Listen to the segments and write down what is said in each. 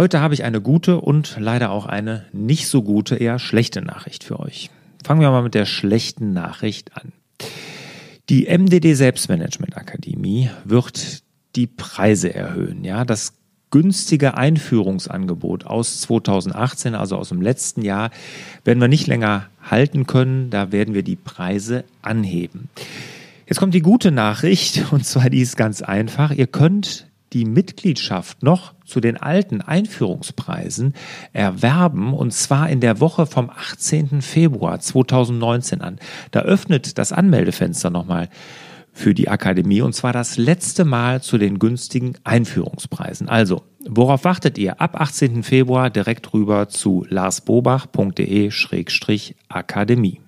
Heute habe ich eine gute und leider auch eine nicht so gute, eher schlechte Nachricht für euch. Fangen wir mal mit der schlechten Nachricht an. Die MDD Selbstmanagement Akademie wird die Preise erhöhen. Ja, das günstige Einführungsangebot aus 2018, also aus dem letzten Jahr, werden wir nicht länger halten können. Da werden wir die Preise anheben. Jetzt kommt die gute Nachricht, und zwar die ist ganz einfach. Ihr könnt die Mitgliedschaft noch zu den alten Einführungspreisen erwerben und zwar in der Woche vom 18. Februar 2019 an. Da öffnet das Anmeldefenster nochmal für die Akademie und zwar das letzte Mal zu den günstigen Einführungspreisen. Also, worauf wartet ihr? Ab 18. Februar direkt rüber zu larsbobach.de-akademie.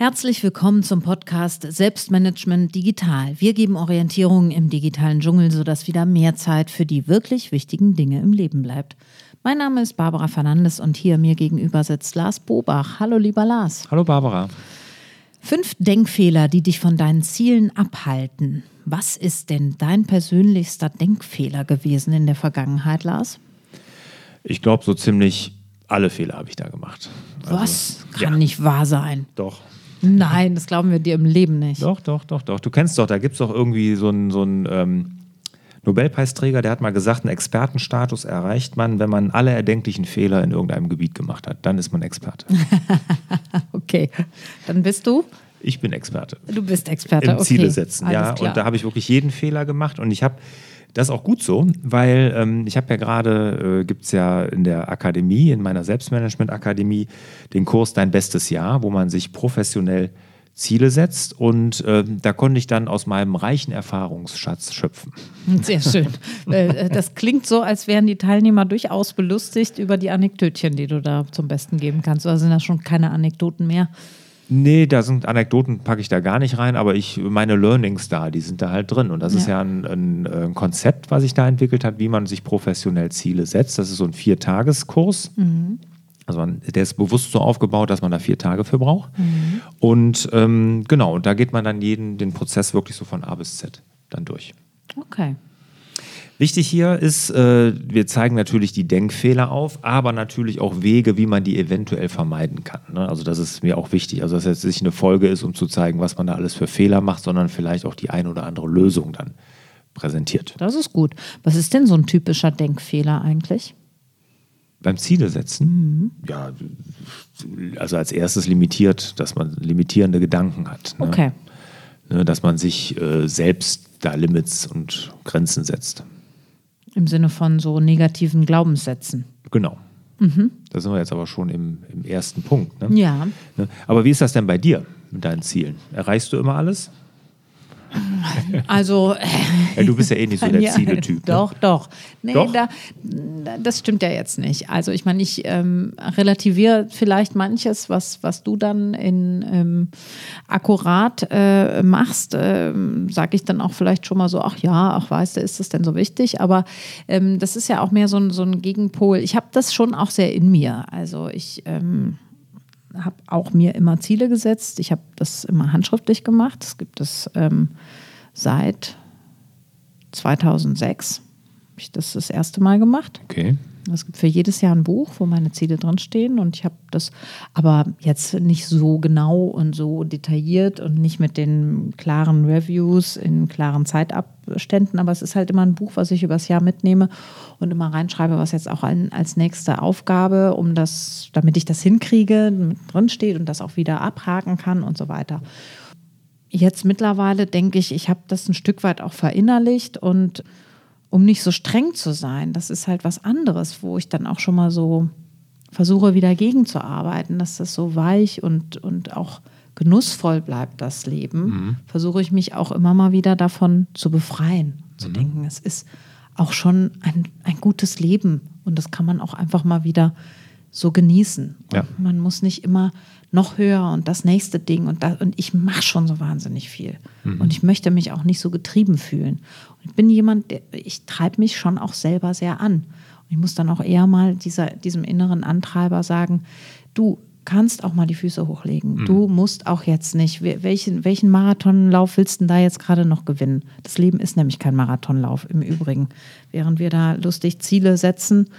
Herzlich willkommen zum Podcast Selbstmanagement Digital. Wir geben Orientierungen im digitalen Dschungel, sodass wieder mehr Zeit für die wirklich wichtigen Dinge im Leben bleibt. Mein Name ist Barbara Fernandes und hier mir gegenüber sitzt Lars Bobach. Hallo lieber Lars. Hallo Barbara. Fünf Denkfehler, die dich von deinen Zielen abhalten. Was ist denn dein persönlichster Denkfehler gewesen in der Vergangenheit, Lars? Ich glaube, so ziemlich alle Fehler habe ich da gemacht. Also, Was? Kann ja. nicht wahr sein. Doch. Nein, das glauben wir dir im Leben nicht. Doch, doch, doch, doch. Du kennst doch, da gibt es doch irgendwie so einen so ähm, Nobelpreisträger, der hat mal gesagt, einen Expertenstatus erreicht man, wenn man alle erdenklichen Fehler in irgendeinem Gebiet gemacht hat. Dann ist man Experte. okay, dann bist du? Ich bin Experte. Du bist Experte, Im Ziele setzen, Alles ja. Klar. Und da habe ich wirklich jeden Fehler gemacht und ich habe das ist auch gut so, weil ähm, ich habe ja gerade, äh, gibt es ja in der Akademie, in meiner Selbstmanagement-Akademie, den Kurs Dein bestes Jahr, wo man sich professionell Ziele setzt und äh, da konnte ich dann aus meinem reichen Erfahrungsschatz schöpfen. Sehr schön. Äh, äh, das klingt so, als wären die Teilnehmer durchaus belustigt über die Anekdötchen, die du da zum Besten geben kannst. Oder sind das schon keine Anekdoten mehr? Nee, da sind Anekdoten, packe ich da gar nicht rein, aber ich, meine Learnings da, die sind da halt drin. Und das ja. ist ja ein, ein, ein, Konzept, was sich da entwickelt hat, wie man sich professionell Ziele setzt. Das ist so ein Viertageskurs. Mhm. Also man, der ist bewusst so aufgebaut, dass man da vier Tage für braucht. Mhm. Und ähm, genau, da geht man dann jeden den Prozess wirklich so von A bis Z dann durch. Okay. Wichtig hier ist, äh, wir zeigen natürlich die Denkfehler auf, aber natürlich auch Wege, wie man die eventuell vermeiden kann. Ne? Also das ist mir auch wichtig. Also dass jetzt nicht eine Folge ist, um zu zeigen, was man da alles für Fehler macht, sondern vielleicht auch die ein oder andere Lösung dann präsentiert. Das ist gut. Was ist denn so ein typischer Denkfehler eigentlich? Beim Ziele setzen? Mhm. Ja, also als erstes limitiert, dass man limitierende Gedanken hat. Ne? Okay. Ne, dass man sich äh, selbst da Limits und Grenzen setzt. Im Sinne von so negativen Glaubenssätzen. Genau. Mhm. Da sind wir jetzt aber schon im, im ersten Punkt. Ne? Ja. Ne? Aber wie ist das denn bei dir mit deinen Zielen? Erreichst du immer alles? Also. Ja, du bist ja eh nicht so der ja, Zieletyp. Ne? Doch, doch. Nee, doch? Da, das stimmt ja jetzt nicht. Also, ich meine, ich ähm, relativiere vielleicht manches, was, was du dann in ähm, akkurat äh, machst. Äh, Sage ich dann auch vielleicht schon mal so: Ach ja, ach, weißt du, ist das denn so wichtig? Aber ähm, das ist ja auch mehr so ein, so ein Gegenpol. Ich habe das schon auch sehr in mir. Also, ich ähm, habe auch mir immer Ziele gesetzt. Ich habe das immer handschriftlich gemacht. Es gibt es ähm, seit 2006. Habe ich das das erste Mal gemacht. Okay. Es gibt für jedes Jahr ein Buch, wo meine Ziele drinstehen. Und ich habe das aber jetzt nicht so genau und so detailliert und nicht mit den klaren Reviews in klaren Zeitabständen. Aber es ist halt immer ein Buch, was ich übers Jahr mitnehme und immer reinschreibe, was jetzt auch als nächste Aufgabe, um das, damit ich das hinkriege, mit drinsteht und das auch wieder abhaken kann und so weiter. Jetzt mittlerweile denke ich, ich habe das ein Stück weit auch verinnerlicht und um nicht so streng zu sein. Das ist halt was anderes, wo ich dann auch schon mal so versuche, wieder gegenzuarbeiten, dass das so weich und, und auch genussvoll bleibt, das Leben. Mhm. Versuche ich mich auch immer mal wieder davon zu befreien, zu mhm. denken, es ist auch schon ein, ein gutes Leben und das kann man auch einfach mal wieder so genießen. Ja. Man muss nicht immer noch höher und das nächste Ding und, das, und ich mache schon so wahnsinnig viel. Mhm. Und ich möchte mich auch nicht so getrieben fühlen. Und ich bin jemand, der, ich treibe mich schon auch selber sehr an. Und ich muss dann auch eher mal dieser, diesem inneren Antreiber sagen, du, kannst auch mal die Füße hochlegen. Mhm. Du musst auch jetzt nicht. Welchen, welchen Marathonlauf willst du denn da jetzt gerade noch gewinnen? Das Leben ist nämlich kein Marathonlauf im Übrigen. Während wir da lustig Ziele setzen,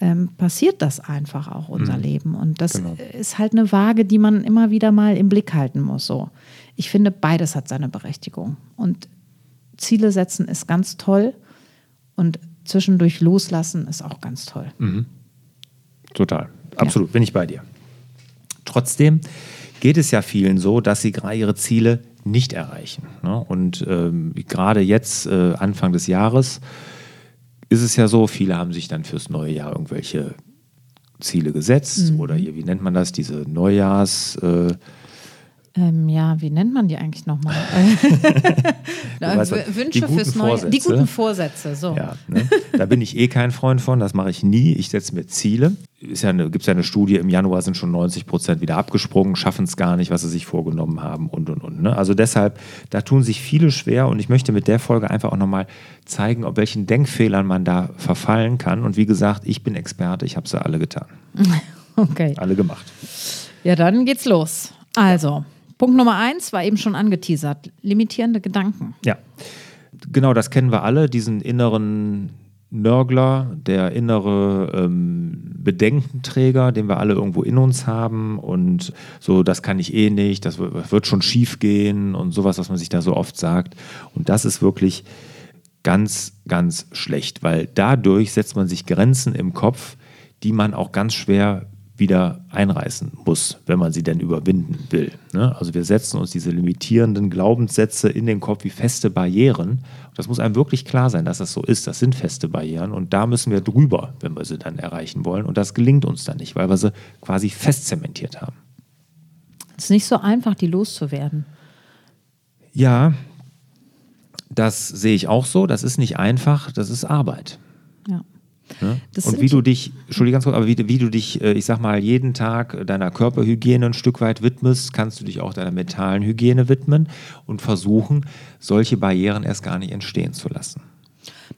ähm, passiert das einfach auch unser mhm. Leben. Und das genau. ist halt eine Waage, die man immer wieder mal im Blick halten muss. So. Ich finde, beides hat seine Berechtigung. Und Ziele setzen ist ganz toll und zwischendurch loslassen ist auch ganz toll. Mhm. Total. Absolut, ja. bin ich bei dir. Trotzdem geht es ja vielen so, dass sie gerade ihre Ziele nicht erreichen. Ne? Und ähm, gerade jetzt, äh, Anfang des Jahres, ist es ja so, viele haben sich dann fürs neue Jahr irgendwelche Ziele gesetzt mhm. oder hier, wie nennt man das, diese Neujahrs... Äh, ähm, ja, wie nennt man die eigentlich nochmal? Wünsche fürs Neue. Die guten Vorsätze, so. Ja, ne? Da bin ich eh kein Freund von, das mache ich nie. Ich setze mir Ziele. Ist ja gibt es ja eine Studie, im Januar sind schon 90 Prozent wieder abgesprungen, schaffen es gar nicht, was sie sich vorgenommen haben und und und. Ne? Also deshalb, da tun sich viele schwer und ich möchte mit der Folge einfach auch nochmal zeigen, ob welchen Denkfehlern man da verfallen kann. Und wie gesagt, ich bin Experte, ich habe sie alle getan. Okay. Alle gemacht. Ja, dann geht's los. Also. Punkt Nummer eins war eben schon angeteasert: limitierende Gedanken. Ja, genau, das kennen wir alle, diesen inneren Nörgler, der innere ähm, Bedenkenträger, den wir alle irgendwo in uns haben und so, das kann ich eh nicht, das wird schon schief gehen und sowas, was man sich da so oft sagt. Und das ist wirklich ganz, ganz schlecht, weil dadurch setzt man sich Grenzen im Kopf, die man auch ganz schwer wieder einreißen muss, wenn man sie denn überwinden will. Ne? Also wir setzen uns diese limitierenden Glaubenssätze in den Kopf wie feste Barrieren. Das muss einem wirklich klar sein, dass das so ist. Das sind feste Barrieren und da müssen wir drüber, wenn wir sie dann erreichen wollen. Und das gelingt uns dann nicht, weil wir sie quasi festzementiert haben. Es ist nicht so einfach, die loszuwerden. Ja, das sehe ich auch so. Das ist nicht einfach, das ist Arbeit. Ne? Und wie du dich, Entschuldigung ganz kurz, aber wie, wie, du dich, äh, ich sag mal, jeden Tag deiner Körperhygiene ein Stück weit widmest, kannst du dich auch deiner mentalen Hygiene widmen und versuchen, solche Barrieren erst gar nicht entstehen zu lassen.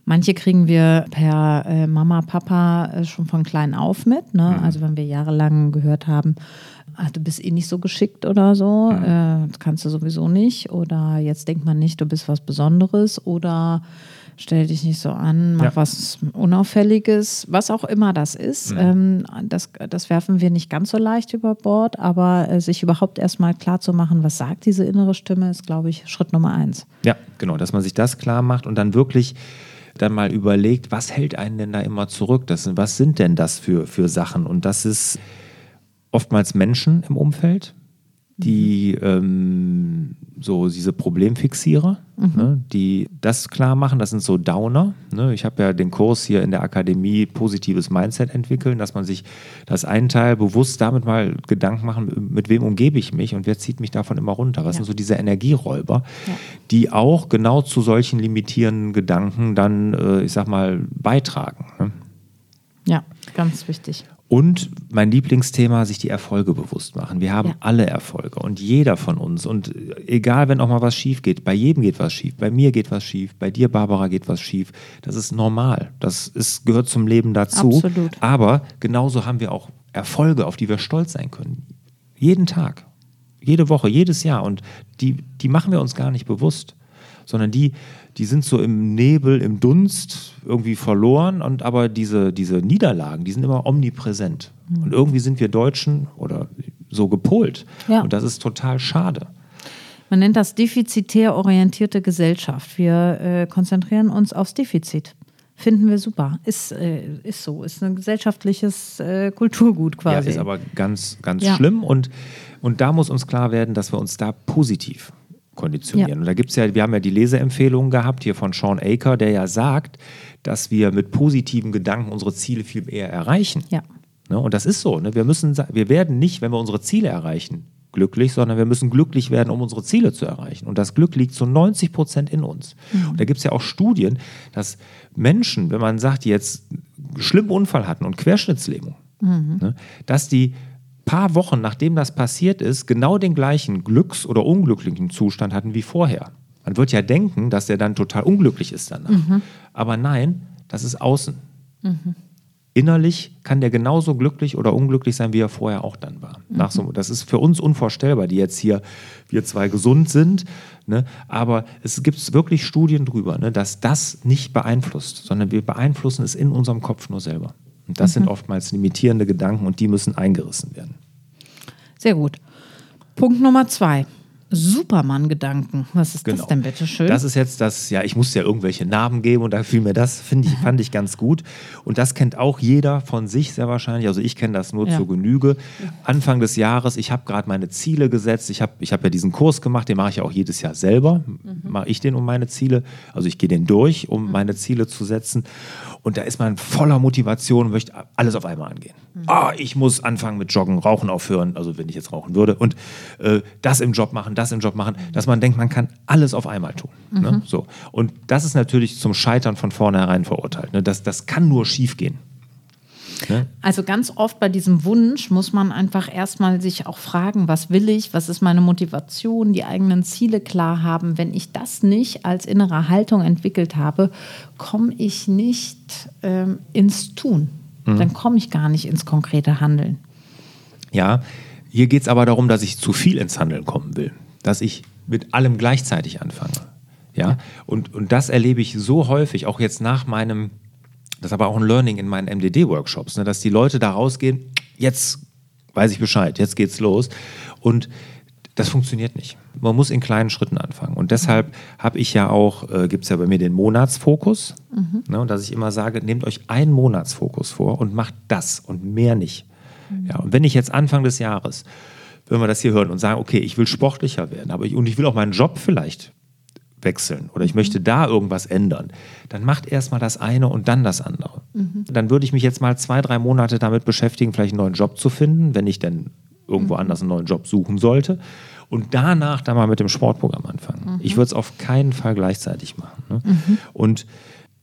Manche kriegen wir per äh, Mama, Papa äh, schon von klein auf mit. Ne? Mhm. Also wenn wir jahrelang gehört haben, ach, du bist eh nicht so geschickt oder so, mhm. äh, das kannst du sowieso nicht. Oder jetzt denkt man nicht, du bist was Besonderes. Oder stell dich nicht so an, mach ja. was Unauffälliges, was auch immer das ist. Mhm. Ähm, das, das werfen wir nicht ganz so leicht über Bord, aber äh, sich überhaupt erstmal klar zu machen, was sagt diese innere Stimme, ist, glaube ich, Schritt Nummer eins. Ja, genau, dass man sich das klar macht und dann wirklich dann mal überlegt, was hält einen denn da immer zurück? Das, was sind denn das für, für Sachen? Und das ist oftmals Menschen im Umfeld, die mhm. ähm, so diese Problemfixierer, mhm. ne, die das klar machen, das sind so Downer. Ne? Ich habe ja den Kurs hier in der Akademie positives Mindset entwickeln, dass man sich das einen Teil bewusst damit mal Gedanken machen, mit wem umgebe ich mich und wer zieht mich davon immer runter. Was ja. sind so diese Energieräuber, ja. die auch genau zu solchen limitierenden Gedanken dann, äh, ich sag mal, beitragen. Ne? Ja, ganz wichtig. Und mein Lieblingsthema, sich die Erfolge bewusst machen. Wir haben ja. alle Erfolge und jeder von uns. Und egal, wenn auch mal was schief geht, bei jedem geht was schief, bei mir geht was schief, bei dir, Barbara, geht was schief. Das ist normal. Das ist, gehört zum Leben dazu. Absolut. Aber genauso haben wir auch Erfolge, auf die wir stolz sein können. Jeden Tag, jede Woche, jedes Jahr. Und die, die machen wir uns gar nicht bewusst, sondern die die sind so im Nebel, im Dunst irgendwie verloren. Und aber diese, diese Niederlagen, die sind immer omnipräsent. Mhm. Und irgendwie sind wir Deutschen oder so gepolt. Ja. Und das ist total schade. Man nennt das defizitär orientierte Gesellschaft. Wir äh, konzentrieren uns aufs Defizit. Finden wir super. Ist, äh, ist so. Ist ein gesellschaftliches äh, Kulturgut quasi. Ja, ist aber ganz, ganz ja. schlimm. Und, und da muss uns klar werden, dass wir uns da positiv konditionieren. Ja. Und da gibt es ja, wir haben ja die Leseempfehlungen gehabt hier von Sean Aker, der ja sagt, dass wir mit positiven Gedanken unsere Ziele viel eher erreichen. Ja. Ne? Und das ist so. Ne? Wir, müssen, wir werden nicht, wenn wir unsere Ziele erreichen, glücklich, sondern wir müssen glücklich werden, um unsere Ziele zu erreichen. Und das Glück liegt zu 90 Prozent in uns. Mhm. Und da gibt es ja auch Studien, dass Menschen, wenn man sagt, die jetzt einen schlimmen Unfall hatten und Querschnittslähmung, mhm. ne, dass die paar Wochen nachdem das passiert ist, genau den gleichen glücks- oder unglücklichen Zustand hatten wie vorher. Man wird ja denken, dass er dann total unglücklich ist danach. Mhm. Aber nein, das ist außen. Mhm. innerlich kann der genauso glücklich oder unglücklich sein, wie er vorher auch dann war. Mhm. Nach so, das ist für uns unvorstellbar, die jetzt hier, wir zwei gesund sind. Ne? Aber es gibt wirklich Studien drüber, ne, dass das nicht beeinflusst, sondern wir beeinflussen es in unserem Kopf nur selber. Und das mhm. sind oftmals limitierende Gedanken und die müssen eingerissen werden. Sehr gut. Punkt Nummer zwei. Superman-Gedanken. Was ist genau. das denn bitte schön? Das ist jetzt das, ja, ich musste ja irgendwelche Namen geben und da fiel mir das, finde ich, fand ich ganz gut. Und das kennt auch jeder von sich sehr wahrscheinlich. Also ich kenne das nur ja. zur Genüge. Anfang des Jahres, ich habe gerade meine Ziele gesetzt. Ich habe ich hab ja diesen Kurs gemacht, den mache ich ja auch jedes Jahr selber. Mhm. Mache ich den um meine Ziele. Also ich gehe den durch, um mhm. meine Ziele zu setzen. Und da ist man voller Motivation und möchte alles auf einmal angehen. Mhm. Ah, ich muss anfangen mit Joggen, Rauchen aufhören, also wenn ich jetzt rauchen würde. Und äh, das im Job machen, das im Job machen, dass man denkt, man kann alles auf einmal tun. Ne? Mhm. Ne? So. Und das ist natürlich zum Scheitern von vornherein verurteilt. Ne? Das, das kann nur schief gehen. Ne? Also ganz oft bei diesem Wunsch muss man einfach erstmal sich auch fragen, was will ich, was ist meine Motivation, die eigenen Ziele klar haben. Wenn ich das nicht als innere Haltung entwickelt habe, komme ich nicht ähm, ins Tun. Mhm. Dann komme ich gar nicht ins konkrete Handeln. Ja, hier geht es aber darum, dass ich zu viel ins Handeln kommen will dass ich mit allem gleichzeitig anfange. Ja? Und, und das erlebe ich so häufig, auch jetzt nach meinem, das ist aber auch ein Learning in meinen MDD-Workshops, ne, dass die Leute da rausgehen, jetzt weiß ich Bescheid, jetzt geht's los. Und das funktioniert nicht. Man muss in kleinen Schritten anfangen. Und deshalb habe ich ja auch, äh, gibt es ja bei mir den Monatsfokus. Mhm. Ne, und dass ich immer sage, nehmt euch einen Monatsfokus vor und macht das und mehr nicht. Mhm. Ja, und wenn ich jetzt Anfang des Jahres wenn wir das hier hören und sagen, okay, ich will sportlicher werden, aber ich, und ich will auch meinen Job vielleicht wechseln oder ich möchte da irgendwas ändern, dann macht erstmal das eine und dann das andere. Mhm. Dann würde ich mich jetzt mal zwei, drei Monate damit beschäftigen, vielleicht einen neuen Job zu finden, wenn ich denn irgendwo mhm. anders einen neuen Job suchen sollte. Und danach dann mal mit dem Sportprogramm anfangen. Mhm. Ich würde es auf keinen Fall gleichzeitig machen. Ne? Mhm. Und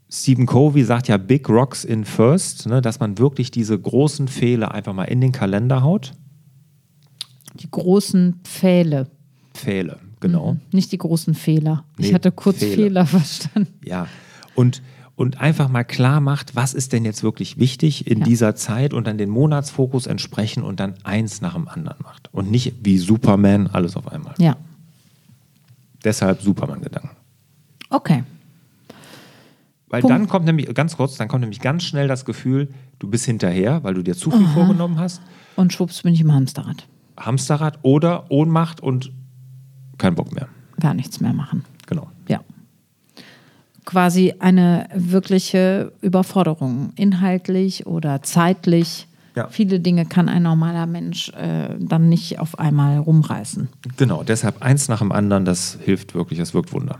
Stephen Covey sagt ja Big Rocks in First, ne, dass man wirklich diese großen Fehler einfach mal in den Kalender haut die großen Pfähle. Pfähle, genau. Mhm. Nicht die großen Fehler. Nee, ich hatte kurz Fehler. Fehler verstanden. Ja, und, und einfach mal klar macht, was ist denn jetzt wirklich wichtig in ja. dieser Zeit und dann den Monatsfokus entsprechen und dann eins nach dem anderen macht. Und nicht wie Superman alles auf einmal. Ja. Deshalb Superman-Gedanken. Okay. Weil Punkt. dann kommt nämlich, ganz kurz, dann kommt nämlich ganz schnell das Gefühl, du bist hinterher, weil du dir zu viel Aha. vorgenommen hast. Und schwupps bin ich im Hamsterrad. Hamsterrad oder Ohnmacht und kein Bock mehr. Gar nichts mehr machen. Genau. Ja. Quasi eine wirkliche Überforderung, inhaltlich oder zeitlich. Ja. Viele Dinge kann ein normaler Mensch äh, dann nicht auf einmal rumreißen. Genau, deshalb eins nach dem anderen, das hilft wirklich, das wirkt Wunder.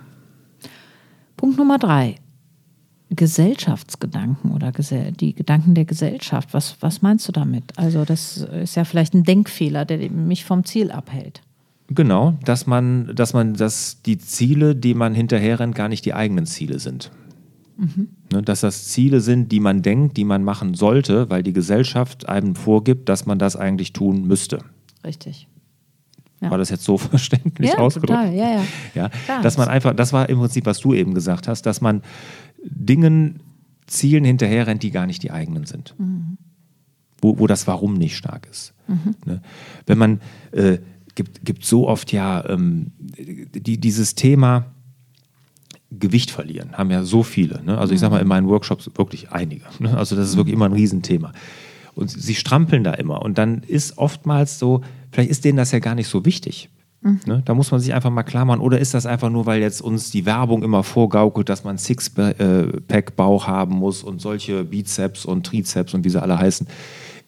Punkt Nummer drei. Gesellschaftsgedanken oder die Gedanken der Gesellschaft. Was, was meinst du damit? Also das ist ja vielleicht ein Denkfehler, der mich vom Ziel abhält. Genau, dass man, dass man, dass die Ziele, die man hinterherrennt, gar nicht die eigenen Ziele sind. Mhm. Ne, dass das Ziele sind, die man denkt, die man machen sollte, weil die Gesellschaft einem vorgibt, dass man das eigentlich tun müsste. Richtig. Ja. War das jetzt so verständlich ja, ausgedrückt? Total, ja, ja. ja Klar, dass man einfach, das war im Prinzip, was du eben gesagt hast, dass man Dingen, Zielen hinterherrennt, die gar nicht die eigenen sind. Mhm. Wo, wo das Warum nicht stark ist. Mhm. Ne? Wenn man, äh, gibt, gibt so oft ja ähm, die, dieses Thema, Gewicht verlieren, haben ja so viele. Ne? Also ich sage mal in meinen Workshops wirklich einige. Ne? Also das ist wirklich immer ein Riesenthema. Und sie strampeln da immer. Und dann ist oftmals so, vielleicht ist denen das ja gar nicht so wichtig. Mhm. Ne? Da muss man sich einfach mal klar machen. Oder ist das einfach nur, weil jetzt uns die Werbung immer vorgaukelt, dass man Sixpack-Bauch haben muss und solche Bizeps und Trizeps und wie sie alle heißen?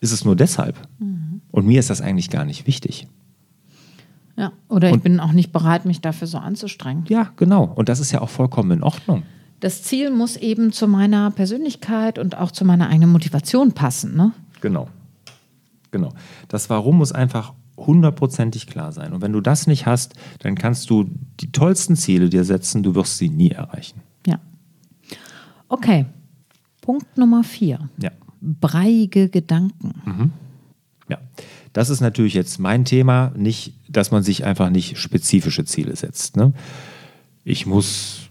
Ist es nur deshalb? Mhm. Und mir ist das eigentlich gar nicht wichtig. Ja, oder und, ich bin auch nicht bereit, mich dafür so anzustrengen. Ja, genau. Und das ist ja auch vollkommen in Ordnung. Das Ziel muss eben zu meiner Persönlichkeit und auch zu meiner eigenen Motivation passen. Ne? Genau. Genau. Das Warum muss einfach hundertprozentig klar sein. Und wenn du das nicht hast, dann kannst du die tollsten Ziele dir setzen, du wirst sie nie erreichen. Ja. Okay. Punkt Nummer vier. Ja. Breiige Gedanken. Mhm. Ja. Das ist natürlich jetzt mein Thema, nicht, dass man sich einfach nicht spezifische Ziele setzt. Ne? Ich muss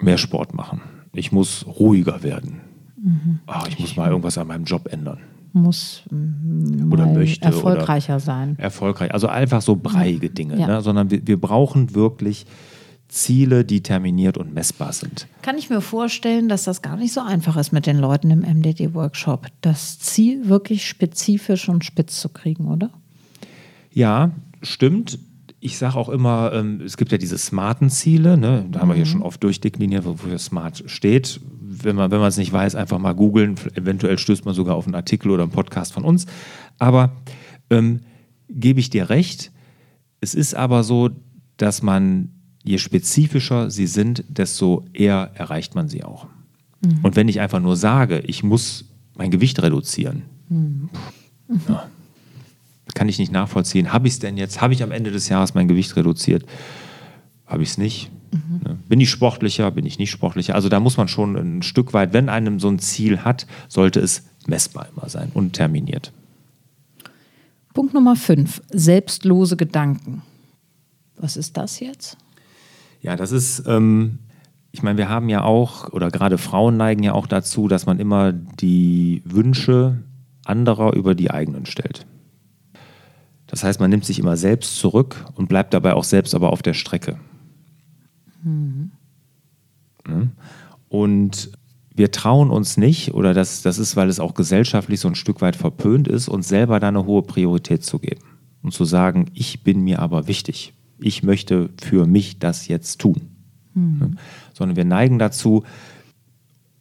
mehr Sport machen. Ich muss ruhiger werden. Mhm. Oh, ich muss mal irgendwas an meinem Job ändern. Muss mm, oder möchte erfolgreicher oder sein. Erfolgreich. Also einfach so breiige Dinge, Ja. ne? sondern wir, wir brauchen wirklich Ziele, die terminiert und messbar sind. Kann ich mir vorstellen, dass das gar nicht so einfach ist mit den Leuten im MDD-Workshop, das Ziel wirklich spezifisch und spitz zu kriegen, oder? Ja, stimmt. Ich sage auch immer, ähm, es gibt ja diese smarten Ziele, ne? da haben wir hier schon oft durchdekliniert, wofür smart steht. Wenn man wenn man es nicht weiß, einfach mal googeln. Eventuell stößt man sogar auf einen Artikel oder einen Podcast von uns. Aber ähm, gebe ich dir recht. Es ist aber so, dass man, je spezifischer sie sind, desto eher erreicht man sie auch. Und wenn ich einfach nur sage, ich muss mein Gewicht reduzieren, ja, kann ich nicht nachvollziehen. Habe ich es denn jetzt? Habe ich am Ende des Jahres mein Gewicht reduziert? Habe ich es nicht? Ne? Bin ich sportlicher? Bin ich nicht sportlicher? Also da muss man schon ein Stück weit, wenn einem so ein Ziel hat, sollte es messbar immer sein und terminiert. Punkt Nummer 5. Selbstlose Gedanken. Was ist das jetzt? Ja, das ist, ähm, ich meine, wir haben ja auch, oder gerade Frauen neigen ja auch dazu, dass man immer die Wünsche anderer über die eigenen stellt. Das heißt, man nimmt sich immer selbst zurück und bleibt dabei auch selbst aber auf der Strecke. Ne? Und wir trauen uns nicht, oder das, das ist, weil es auch gesellschaftlich so ein Stück weit verpönt ist, uns selber da eine hohe Priorität zu geben. Und zu sagen, ich bin mir aber wichtig. Ich möchte für mich das jetzt tun. Ne? Sondern wir neigen dazu,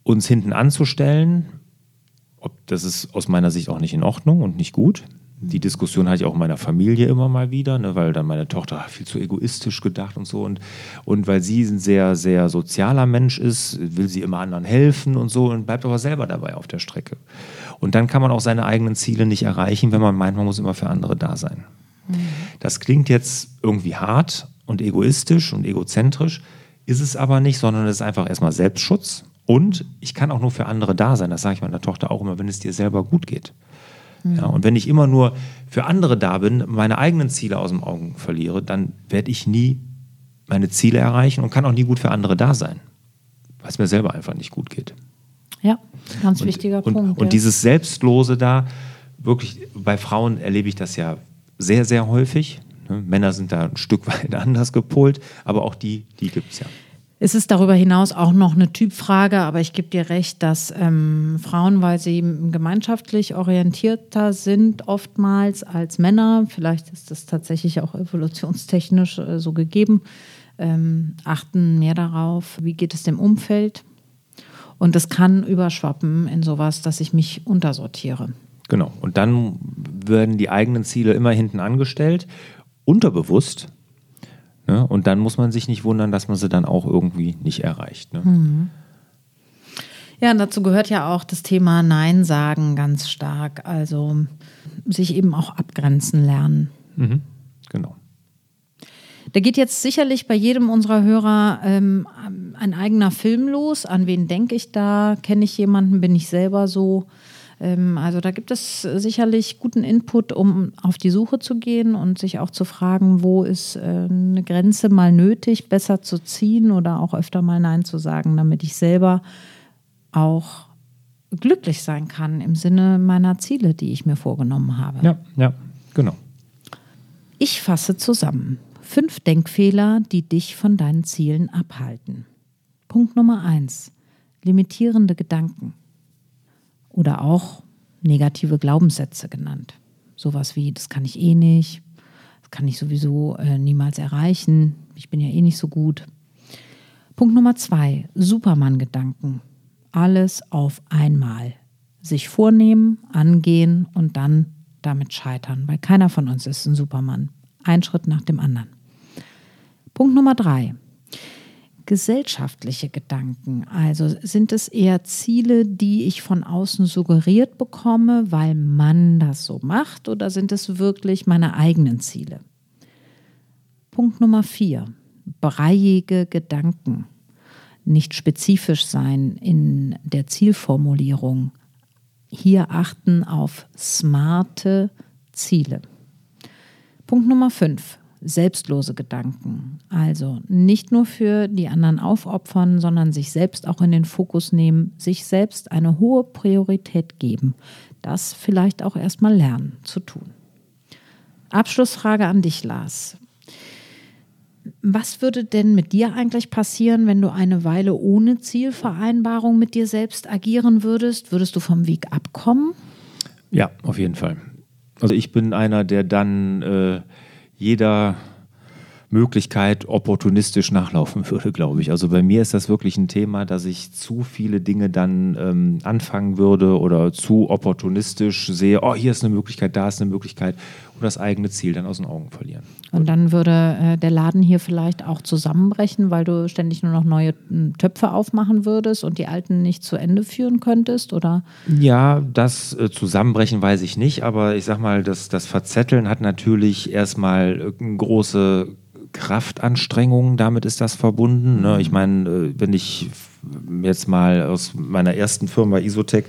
uns hinten anzustellen. Ob, das ist aus meiner Sicht auch nicht in Ordnung und nicht gut. Die Diskussion hatte ich auch in meiner Familie immer mal wieder, ne, weil dann meine Tochter viel zu egoistisch gedacht und so. Und, und weil sie ein sehr, sehr sozialer Mensch ist, will sie immer anderen helfen und so und bleibt aber selber dabei auf der Strecke. Und dann kann man auch seine eigenen Ziele nicht erreichen, wenn man meint, man muss immer für andere da sein. Das klingt jetzt irgendwie hart und egoistisch und egozentrisch, ist es aber nicht, sondern es ist einfach erstmal Selbstschutz. Und ich kann auch nur für andere da sein. Das sage ich meiner Tochter auch immer, wenn es dir selber gut geht. Ja, und wenn ich immer nur für andere da bin, meine eigenen Ziele aus dem Augen verliere, dann werde ich nie meine Ziele erreichen und kann auch nie gut für andere da sein, weil es mir selber einfach nicht gut geht. Ja, ganz wichtiger und, Punkt. Und ja. dieses Selbstlose da, wirklich, bei Frauen erlebe ich das ja sehr, sehr häufig. Ne? Männer sind da ein Stück weit anders gepolt, aber auch die, die gibt es ja. Es ist darüber hinaus auch noch eine Typfrage, aber ich gebe dir recht, dass ähm, Frauen, weil sie gemeinschaftlich orientierter sind, oftmals als Männer, vielleicht ist das tatsächlich auch evolutionstechnisch äh, so gegeben, ähm, achten mehr darauf, wie geht es dem Umfeld. Und das kann überschwappen in sowas, dass ich mich untersortiere. Genau. Und dann werden die eigenen Ziele immer hinten angestellt, unterbewusst. Ne? Und dann muss man sich nicht wundern, dass man sie dann auch irgendwie nicht erreicht. Ne? Ja, und dazu gehört ja auch das Thema Nein sagen ganz stark. Also sich eben auch abgrenzen lernen. Mhm. Genau. Da geht jetzt sicherlich bei jedem unserer Hörer ähm, ein eigener Film los. An wen denke ich da? Kenne ich jemanden? Bin ich selber so? Ähm, also da gibt es sicherlich guten Input, um auf die Suche zu gehen und sich auch zu fragen, wo ist äh, eine Grenze mal nötig, besser zu ziehen oder auch öfter mal Nein zu sagen, damit ich selber auch glücklich sein kann im Sinne meiner Ziele, die ich mir vorgenommen habe. Ja, ja, genau. Ich fasse zusammen. Fünf Denkfehler, die dich von deinen Zielen abhalten. Punkt Nummer eins. Limitierende Gedanken. Oder auch negative Glaubenssätze genannt. Sowas wie, das kann ich eh nicht, das kann ich sowieso äh, niemals erreichen, ich bin ja eh nicht so gut. Punkt Nummer zwei. Superman-Gedanken. Alles auf einmal. Sich vornehmen, angehen und dann damit scheitern, weil keiner von uns ist ein Superman. Ein Schritt nach dem anderen. Punkt Nummer drei. Gesellschaftliche Gedanken. Also sind es eher Ziele, die ich von außen suggeriert bekomme, weil man das so macht, oder sind es wirklich meine eigenen Ziele? Punkt Nummer vier. Breiige Gedanken. Nicht spezifisch sein in der Zielformulierung. Hier achten auf smarte Ziele. Punkt Nummer 5. selbstlose Gedanken. Also nicht nur für die anderen aufopfern, sondern sich selbst auch in den Fokus nehmen, sich selbst eine hohe Priorität geben. Das vielleicht auch erstmal lernen zu tun. Abschlussfrage an dich, Lars. Was würde denn mit dir eigentlich passieren, wenn du eine Weile ohne Zielvereinbarung mit dir selbst agieren würdest? Würdest du vom Weg abkommen? Ja, auf jeden Fall. Also ich bin einer, der dann äh, jeder Möglichkeit opportunistisch nachlaufen würde, glaube ich. Also bei mir ist das wirklich ein Thema, dass ich zu viele Dinge dann ähm, anfangen würde oder zu opportunistisch sehe, oh, hier ist eine Möglichkeit, da ist eine Möglichkeit und das eigene Ziel dann aus den Augen verlieren. Und dann würde äh, der Laden hier vielleicht auch zusammenbrechen, weil du ständig nur noch neue Töpfe aufmachen würdest und die alten nicht zu Ende führen könntest, oder? Ja, das äh, Zusammenbrechen weiß ich nicht, aber ich sag mal, das, das Verzetteln hat natürlich erstmal äh, große Kraftanstrengungen, damit ist das verbunden. Ne? Ich meine, äh, wenn ich jetzt mal aus meiner ersten Firma Isotec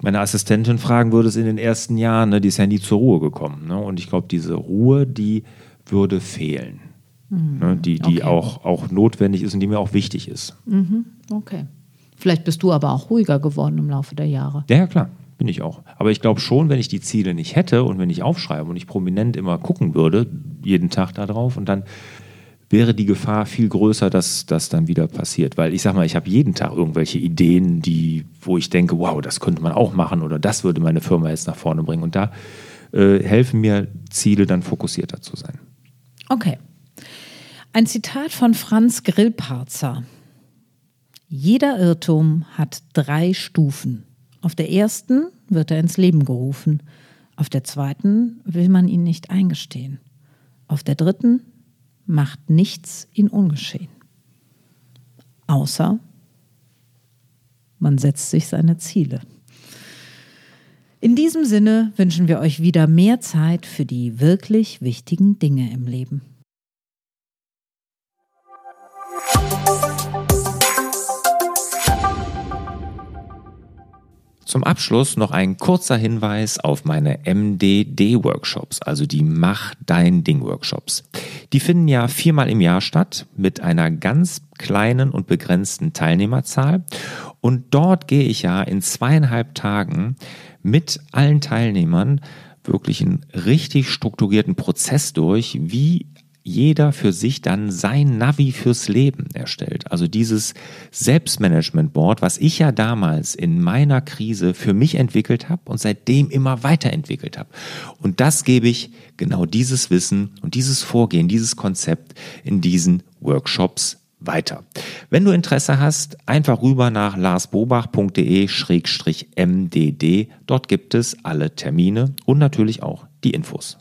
meine Assistentin fragen würde, es in den ersten Jahren, ne, die ist ja nie zur Ruhe gekommen. Ne? Und ich glaube, diese Ruhe, die würde fehlen. Mhm. Ne? Die, die okay. auch, auch notwendig ist und die mir auch wichtig ist. Mhm. Okay. Vielleicht bist du aber auch ruhiger geworden im Laufe der Jahre. Ja, ja klar bin ich auch. Aber ich glaube schon, wenn ich die Ziele nicht hätte und wenn ich aufschreibe und ich prominent immer gucken würde, jeden Tag darauf und dann wäre die Gefahr viel größer, dass das dann wieder passiert. Weil ich sage mal, ich habe jeden Tag irgendwelche Ideen, die, wo ich denke, wow, das könnte man auch machen oder das würde meine Firma jetzt nach vorne bringen. Und da äh, helfen mir Ziele dann fokussierter zu sein. Okay. Ein Zitat von Franz Grillparzer. Jeder Irrtum hat drei Stufen. Auf der ersten wird er ins Leben gerufen. Auf der zweiten will man ihn nicht eingestehen. Auf der dritten macht nichts in Ungeschehen. Außer man setzt sich seine Ziele. In diesem Sinne wünschen wir euch wieder mehr Zeit für die wirklich wichtigen Dinge im Leben. Zum Abschluss noch ein kurzer Hinweis auf meine MDD-Workshops, also die Mach dein Ding-Workshops. Die finden ja viermal im Jahr statt mit einer ganz kleinen und begrenzten Teilnehmerzahl. Und dort gehe ich ja in zweieinhalb Tagen mit allen Teilnehmern wirklich einen richtig strukturierten Prozess durch, wie jeder für sich dann sein Navi fürs Leben erstellt. Also dieses Selbstmanagement-Board, was ich ja damals in meiner Krise für mich entwickelt habe und seitdem immer weiterentwickelt habe. Und das gebe ich genau dieses Wissen und dieses Vorgehen, dieses Konzept in diesen Workshops weiter. Wenn du Interesse hast, einfach rüber nach larsbobach.de-mdd. Dort gibt es alle Termine und natürlich auch die Infos.